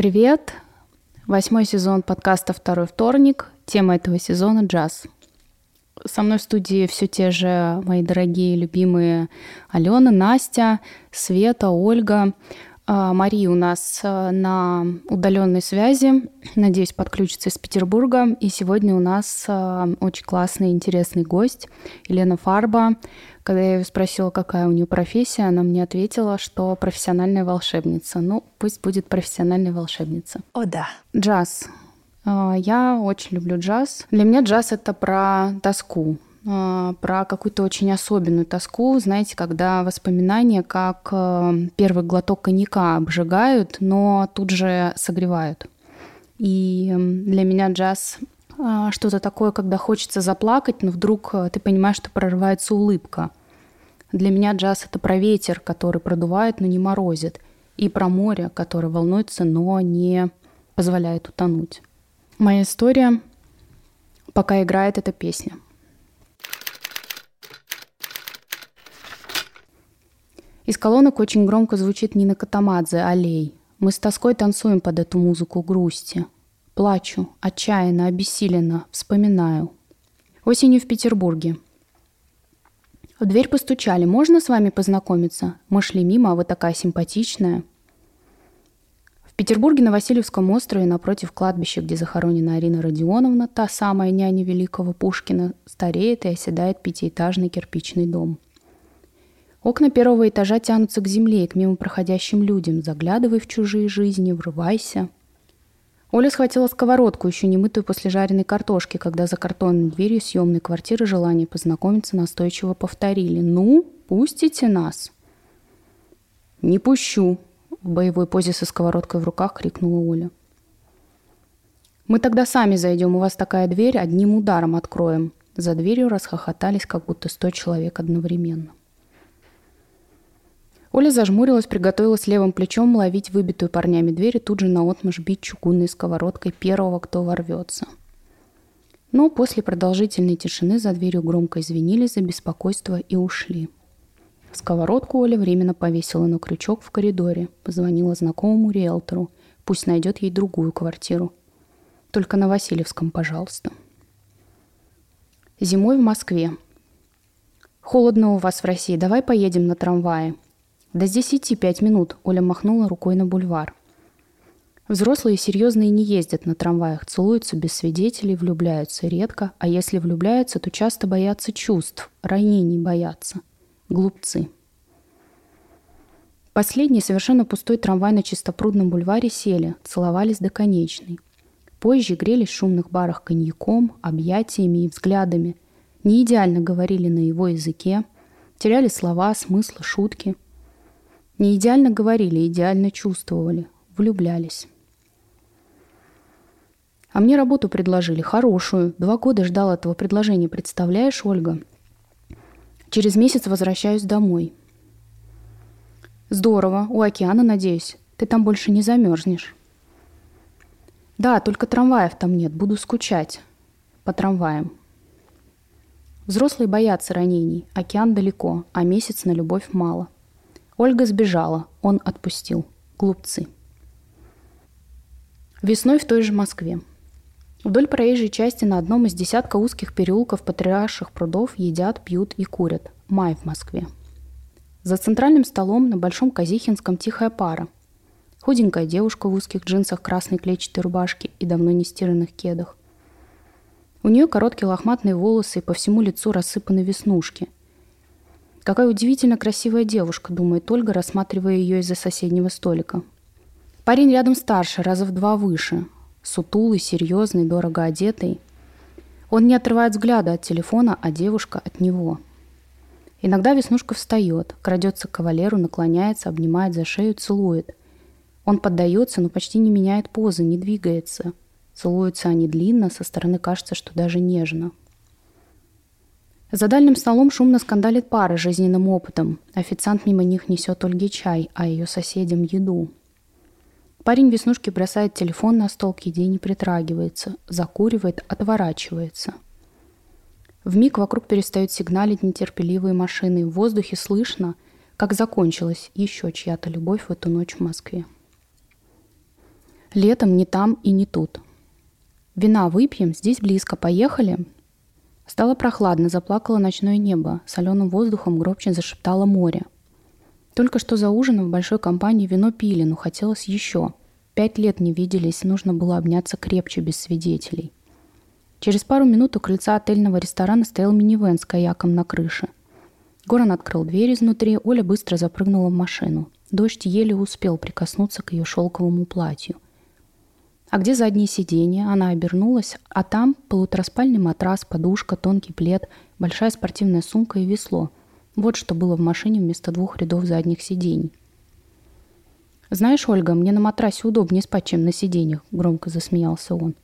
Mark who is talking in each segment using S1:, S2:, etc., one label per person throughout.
S1: Привет! Восьмой сезон подкаста «Второй вторник». Тема этого сезона – джаз. Со мной в студии все те же мои дорогие, любимые Алена, Настя, Света, Ольга. А, Мария у нас э, на удаленной связи, надеюсь, подключится из Петербурга. И сегодня у нас э, очень классный, интересный гость Елена Фарба. Когда я ее спросила, какая у нее профессия, она мне ответила, что профессиональная волшебница. Ну, пусть будет профессиональная волшебница.
S2: О, да.
S1: Джаз. А, я очень люблю джаз. Для меня джаз — это про тоску, про какую-то очень особенную тоску, знаете, когда воспоминания как э, первый глоток коньяка обжигают, но тут же согревают. И для меня джаз а, что-то такое, когда хочется заплакать, но вдруг э, ты понимаешь, что прорывается улыбка. Для меня джаз — это про ветер, который продувает, но не морозит, и про море, которое волнуется, но не позволяет утонуть. Моя история, пока играет эта песня — Из колонок очень громко звучит Нина Катамадзе «Аллей». Мы с тоской танцуем под эту музыку грусти. Плачу, отчаянно, обессиленно, вспоминаю. Осенью в Петербурге. В дверь постучали. «Можно с вами познакомиться?» Мы шли мимо, а вы такая симпатичная. В Петербурге на Васильевском острове напротив кладбища, где захоронена Арина Родионовна, та самая няня великого Пушкина, стареет и оседает пятиэтажный кирпичный дом – Окна первого этажа тянутся к земле и к мимо проходящим людям. Заглядывай в чужие жизни, врывайся. Оля схватила сковородку, еще не мытую после жареной картошки, когда за картонной дверью съемной квартиры желание познакомиться настойчиво повторили. «Ну, пустите нас!» «Не пущу!» — в боевой позе со сковородкой в руках крикнула Оля. «Мы тогда сами зайдем, у вас такая дверь, одним ударом откроем». За дверью расхохотались, как будто сто человек одновременно. Оля зажмурилась, приготовилась левым плечом ловить выбитую парнями дверь и тут же наотмашь бить чугунной сковородкой первого, кто ворвется. Но после продолжительной тишины за дверью громко извинились за беспокойство и ушли. Сковородку Оля временно повесила на крючок в коридоре, позвонила знакомому риэлтору, пусть найдет ей другую квартиру. Только на Васильевском, пожалуйста. Зимой в Москве. Холодно у вас в России, давай поедем на трамвае – «Да здесь идти пять минут», — Оля махнула рукой на бульвар. Взрослые серьезные не ездят на трамваях, целуются без свидетелей, влюбляются редко, а если влюбляются, то часто боятся чувств, ранений боятся. Глупцы. Последний совершенно пустой трамвай на Чистопрудном бульваре сели, целовались до конечной. Позже грелись в шумных барах коньяком, объятиями и взглядами. Не идеально говорили на его языке, теряли слова, смыслы, шутки – не идеально говорили, идеально чувствовали, влюблялись. А мне работу предложили, хорошую. Два года ждал этого предложения, представляешь, Ольга? Через месяц возвращаюсь домой. Здорово, у океана, надеюсь. Ты там больше не замерзнешь. Да, только трамваев там нет, буду скучать по трамваям. Взрослые боятся ранений, океан далеко, а месяц на любовь мало – Ольга сбежала, он отпустил. Глупцы. Весной в той же Москве. Вдоль проезжей части на одном из десятка узких переулков потрясших прудов едят, пьют и курят. Май в Москве. За центральным столом на Большом Казихинском тихая пара. Худенькая девушка в узких джинсах, красной клетчатой рубашке и давно не стиранных кедах. У нее короткие лохматные волосы и по всему лицу рассыпаны веснушки – Какая удивительно красивая девушка, думает Ольга, рассматривая ее из-за соседнего столика. Парень рядом старше, раза в два выше. Сутулый, серьезный, дорого одетый. Он не отрывает взгляда от телефона, а девушка от него. Иногда Веснушка встает, крадется к кавалеру, наклоняется, обнимает за шею, целует. Он поддается, но почти не меняет позы, не двигается. Целуются они длинно, со стороны кажется, что даже нежно. За дальним столом шумно скандалит пара жизненным опытом. Официант мимо них несет Ольге чай, а ее соседям еду. Парень веснушки бросает телефон на стол, к еде не притрагивается, закуривает, отворачивается. В миг вокруг перестают сигналить нетерпеливые машины. В воздухе слышно, как закончилась еще чья-то любовь в эту ночь в Москве. Летом не там и не тут. Вина выпьем, здесь близко, поехали. Стало прохладно, заплакало ночное небо, соленым воздухом гробче зашептало море. Только что за ужином в большой компании вино пили, но хотелось еще. Пять лет не виделись, нужно было обняться крепче, без свидетелей. Через пару минут у крыльца отельного ресторана стоял минивэн с каяком на крыше. Горан открыл дверь изнутри, Оля быстро запрыгнула в машину. Дождь еле успел прикоснуться к ее шелковому платью – а где заднее сиденье? Она обернулась, а там полутораспальный матрас, подушка, тонкий плед, большая спортивная сумка и весло. Вот что было в машине вместо двух рядов задних сидений. «Знаешь, Ольга, мне на матрасе удобнее спать, чем на сиденьях», — громко засмеялся он.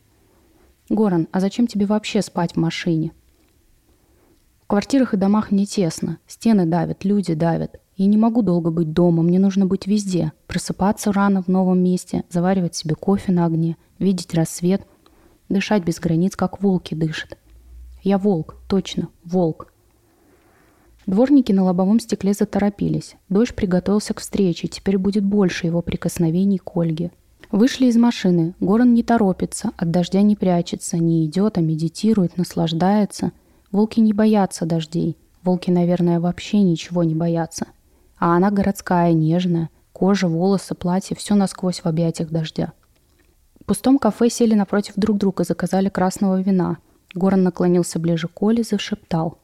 S1: «Горан, а зачем тебе вообще спать в машине?» В квартирах и домах мне тесно. Стены давят, люди давят. Я не могу долго быть дома, мне нужно быть везде. Просыпаться рано в новом месте, заваривать себе кофе на огне, видеть рассвет, дышать без границ, как волки дышат. Я волк, точно, волк. Дворники на лобовом стекле заторопились. Дождь приготовился к встрече, теперь будет больше его прикосновений к Ольге. Вышли из машины. Горан не торопится, от дождя не прячется, не идет, а медитирует, наслаждается. Волки не боятся дождей. Волки, наверное, вообще ничего не боятся. А она городская, нежная. Кожа, волосы, платье – все насквозь в объятиях дождя. В пустом кафе сели напротив друг друга, заказали красного вина. Горан наклонился ближе к Оле, зашептал.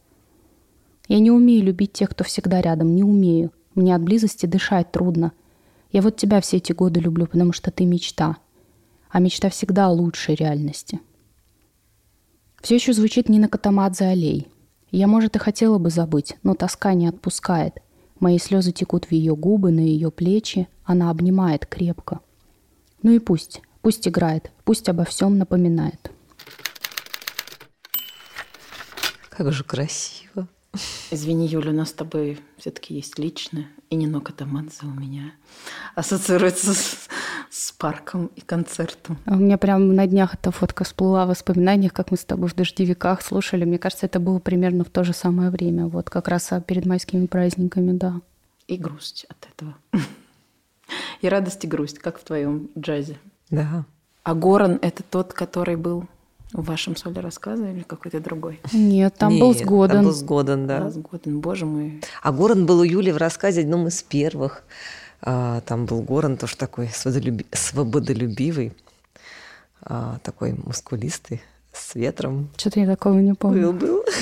S1: «Я не умею любить тех, кто всегда рядом, не умею. Мне от близости дышать трудно. Я вот тебя все эти годы люблю, потому что ты мечта. А мечта всегда лучше реальности». Все еще звучит Нина Катамадзе «Аллей». Я, может, и хотела бы забыть, но тоска не отпускает – Мои слезы текут в ее губы, на ее плечи. Она обнимает крепко. Ну и пусть. Пусть играет. Пусть обо всем напоминает.
S2: Как же красиво.
S3: Извини, Юля, у нас с тобой все-таки есть личное. И Нино Катамадзе у меня ассоциируется с, с парком и концертом.
S1: А у меня прям на днях эта фотка всплыла в воспоминаниях, как мы с тобой в дождевиках слушали. Мне кажется, это было примерно в то же самое время. Вот как раз перед майскими праздниками, да.
S3: И грусть от этого. И радость, и грусть, как в твоем джазе.
S2: Да.
S3: А Горан — это тот, который был в вашем соле рассказа или какой-то другой?
S1: Нет, там Нет, был Сгоден.
S2: Там был Сгоден, да.
S3: А, Сгоден, боже мой.
S2: А Горан был у Юли в рассказе одном из первых. А, там был Горан тоже такой свободолюби... свободолюбивый, а, такой мускулистый, с ветром.
S1: Что-то я такого не помню.
S2: Был, был.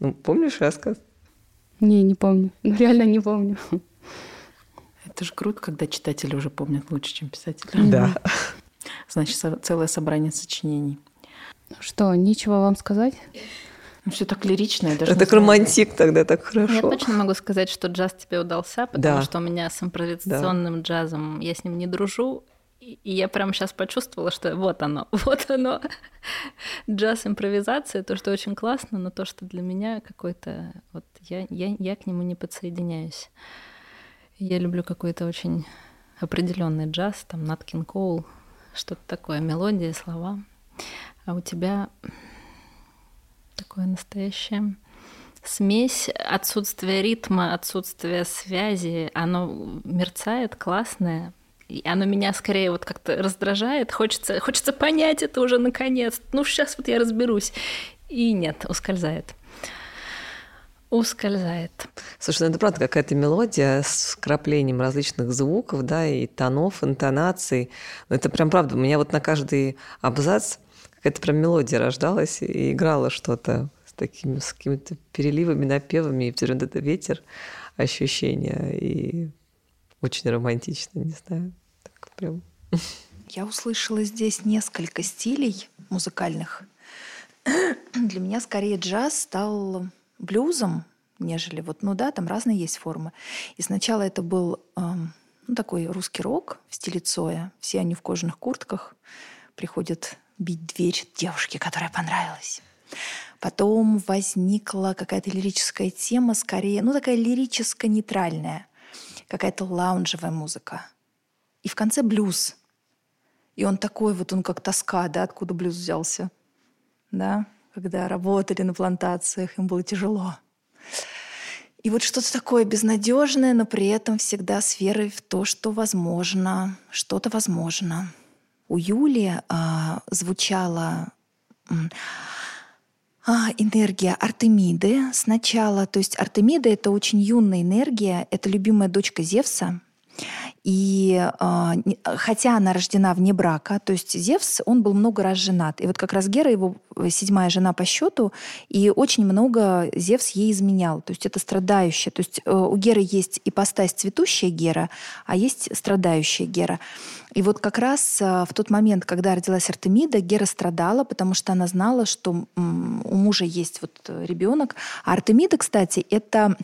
S2: Ну, помнишь рассказ?
S1: Не, не помню. Ну, реально не помню.
S3: Это же круто, когда читатели уже помнят лучше, чем писатели.
S2: Да.
S3: Значит, целое собрание сочинений.
S1: Что, нечего вам сказать?
S3: Ну, все так лирично. Я даже
S2: Это так романтик тогда, так хорошо.
S4: Я точно могу сказать, что джаз тебе удался, потому да. что у меня с импровизационным да. джазом, я с ним не дружу, и я прямо сейчас почувствовала, что вот оно, вот оно. Джаз импровизация, то, что очень классно, но то, что для меня какой-то... Вот я, я, я к нему не подсоединяюсь. Я люблю какой-то очень определенный джаз, там Наткин Коул, что-то такое, мелодия, слова. А у тебя такое настоящее смесь отсутствия ритма, отсутствия связи, оно мерцает, классное, и оно меня скорее вот как-то раздражает, хочется, хочется понять это уже наконец, ну сейчас вот я разберусь, и нет, ускользает. Ускользает.
S2: Слушай, ну это правда какая-то мелодия с вкраплением различных звуков, да, и тонов, интонаций. Но это прям правда. У меня вот на каждый абзац какая-то прям мелодия рождалась и играла что-то с такими, с какими-то переливами, напевами, и все равно это ветер, ощущения, и очень романтично, не знаю, так прям.
S5: Я услышала здесь несколько стилей музыкальных. Для меня скорее джаз стал блюзом, нежели вот, ну да, там разные есть формы. И сначала это был эм, ну, такой русский рок в стиле Цоя. Все они в кожаных куртках приходят бить дверь девушке, которая понравилась. Потом возникла какая-то лирическая тема, скорее, ну такая лирическо-нейтральная, какая-то лаунжевая музыка. И в конце блюз. И он такой вот, он как тоска, да, откуда блюз взялся. Да, когда работали на плантациях, им было тяжело. И вот что-то такое безнадежное, но при этом всегда с верой в то, что возможно, что-то возможно. У Юли а, звучала а, энергия Артемиды сначала. То есть Артемида — это очень юная энергия, это любимая дочка Зевса. И э, хотя она рождена вне брака, то есть Зевс, он был много раз женат. И вот как раз Гера его э, седьмая жена по счету, и очень много Зевс ей изменял. То есть это страдающая. То есть э, у Геры есть ипостась цветущая Гера, а есть страдающая Гера. И вот как раз э, в тот момент, когда родилась Артемида, Гера страдала, потому что она знала, что у мужа есть вот ребенок. А Артемида, кстати, это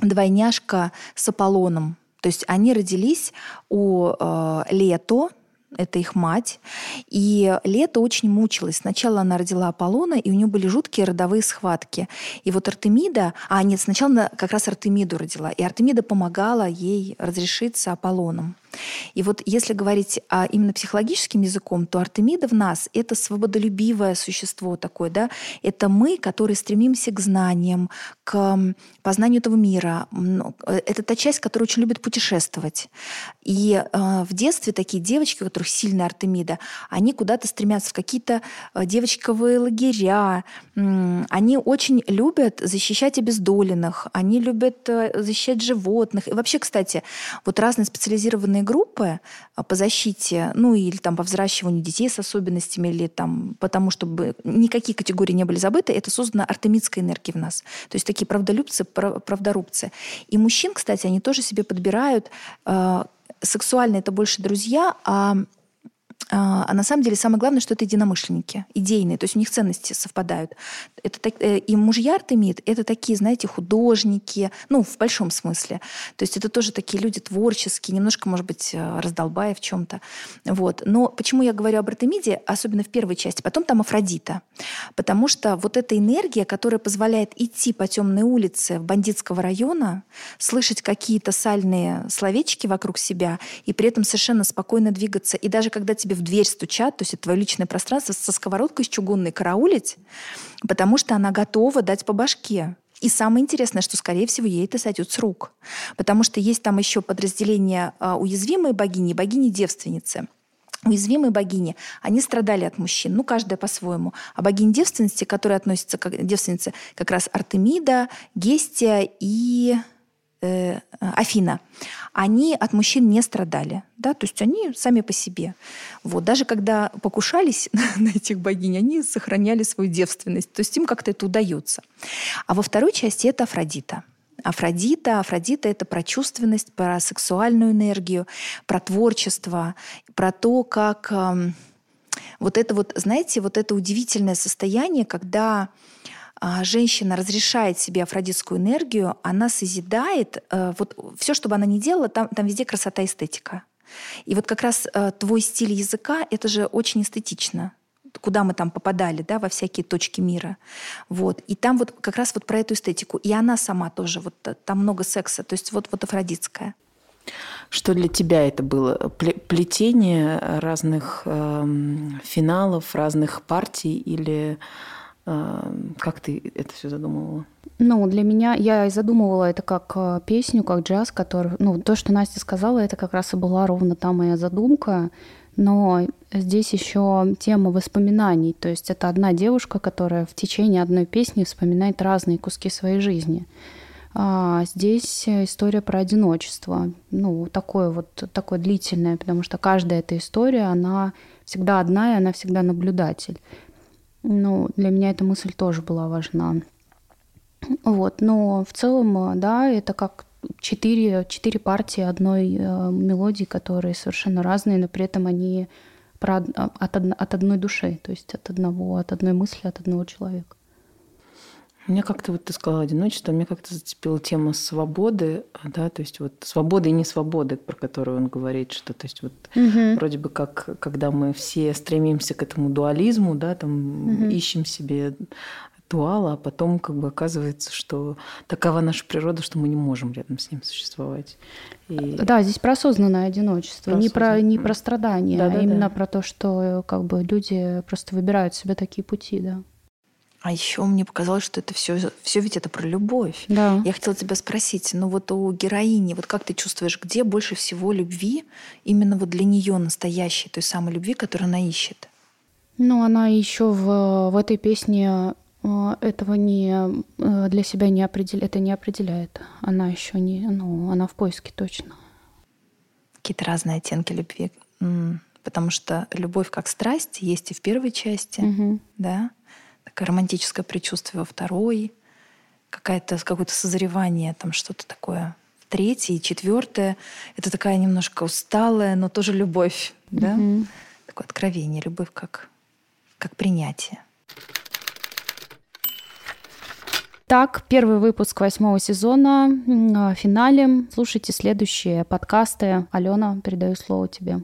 S5: двойняшка с Аполлоном. То есть они родились у э, Лето, это их мать. И Лето очень мучилась. Сначала она родила Аполлона, и у нее были жуткие родовые схватки. И вот Артемида... А, нет, сначала она как раз Артемиду родила. И Артемида помогала ей разрешиться Аполлоном. И вот если говорить а, именно психологическим языком, то Артемида в нас — это свободолюбивое существо такое, да? Это мы, которые стремимся к знаниям, к познанию этого мира. Это та часть, которая очень любит путешествовать. И э, в детстве такие девочки, у которых сильная Артемида, они куда-то стремятся в какие-то э, девочковые лагеря. Они очень любят защищать обездоленных, они любят э, защищать животных. И вообще, кстати, вот разные специализированные группы а, по защите, ну или там по взращиванию детей с особенностями, или там потому, чтобы никакие категории не были забыты, это создана артемидская энергия в нас. То есть такие правдолюбцы, правдорубцы. И мужчин, кстати, они тоже себе подбирают э, сексуально это больше друзья, а а, а на самом деле самое главное, что это единомышленники, идейные, то есть у них ценности совпадают. Это, так, э, и мужья Артемид — это такие, знаете, художники, ну, в большом смысле. То есть это тоже такие люди творческие, немножко, может быть, э, раздолбая в чем-то. Вот. Но почему я говорю об Артемиде, особенно в первой части, потом там Афродита. Потому что вот эта энергия, которая позволяет идти по темной улице бандитского района, слышать какие-то сальные словечки вокруг себя и при этом совершенно спокойно двигаться. И даже когда тебе в дверь стучат, то есть это твое личное пространство, со сковородкой с чугунной караулить, потому что она готова дать по башке. И самое интересное, что, скорее всего, ей это сойдет с рук. Потому что есть там еще подразделение а, уязвимой богини богини-девственницы уязвимые богини, они страдали от мужчин, ну, каждая по-своему. А богини девственности, которые относятся к девственнице, как раз Артемида, Гестия и э, Афина, они от мужчин не страдали. Да? То есть они сами по себе. Вот. Даже когда покушались на этих богинь, они сохраняли свою девственность. То есть им как-то это удается. А во второй части это Афродита. Афродита. Афродита — это про чувственность, про сексуальную энергию, про творчество, про то, как... Э, вот это вот, знаете, вот это удивительное состояние, когда женщина разрешает себе афродитскую энергию, она созидает, э, вот все, что бы она ни делала, там, там везде красота эстетика. И вот как раз э, твой стиль языка, это же очень эстетично куда мы там попадали, да, во всякие точки мира. Вот. И там вот как раз вот про эту эстетику. И она сама тоже, вот э, там много секса, то есть вот, вот афродитская.
S3: Что для тебя это было? Плетение разных э, финалов, разных партий или а, как ты это все задумывала?
S1: Ну, для меня, я задумывала это как э, песню, как джаз, который, ну, то, что Настя сказала, это как раз и была ровно та моя задумка, но здесь еще тема воспоминаний, то есть это одна девушка, которая в течение одной песни вспоминает разные куски своей жизни. А здесь история про одиночество, ну, такое вот, такое длительное, потому что каждая эта история, она всегда одна, и она всегда наблюдатель. Ну, для меня эта мысль тоже была важна. Вот, но в целом, да, это как четыре, четыре партии одной э, мелодии, которые совершенно разные, но при этом они про, от, от одной души, то есть от одного, от одной мысли, от одного человека.
S3: Мне как-то, вот ты сказала одиночество, мне как-то зацепила тема свободы, да, то есть вот свободы и не свободы, про которую он говорит, что, то есть вот угу. вроде бы как, когда мы все стремимся к этому дуализму, да, там угу. ищем себе дуала, а потом как бы оказывается, что такова наша природа, что мы не можем рядом с ним существовать.
S1: И... Да, здесь про осознанное одиночество, про не, про, не про страдания, да, а да, именно да. про то, что как бы люди просто выбирают себе такие пути, да.
S5: А еще мне показалось, что это все, все ведь это про любовь.
S1: Да.
S5: Я хотела тебя спросить, ну вот у героини, вот как ты чувствуешь, где больше всего любви именно вот для нее настоящей, той самой любви, которую она ищет?
S1: Ну, она еще в, в этой песне э, этого не э, для себя не определяет, это не определяет. Она еще не, ну, она в поиске точно.
S5: Какие-то разные оттенки любви. Потому что любовь как страсть есть и в первой части,
S1: угу.
S5: да, такое романтическое предчувствие во второй, какое-то какое-то созревание, там что-то такое в третьей, четвертое. Это такая немножко усталая, но тоже любовь, да, такое откровение, любовь как как принятие.
S1: Так, первый выпуск восьмого сезона, финале. Слушайте следующие подкасты. Алена, передаю слово тебе.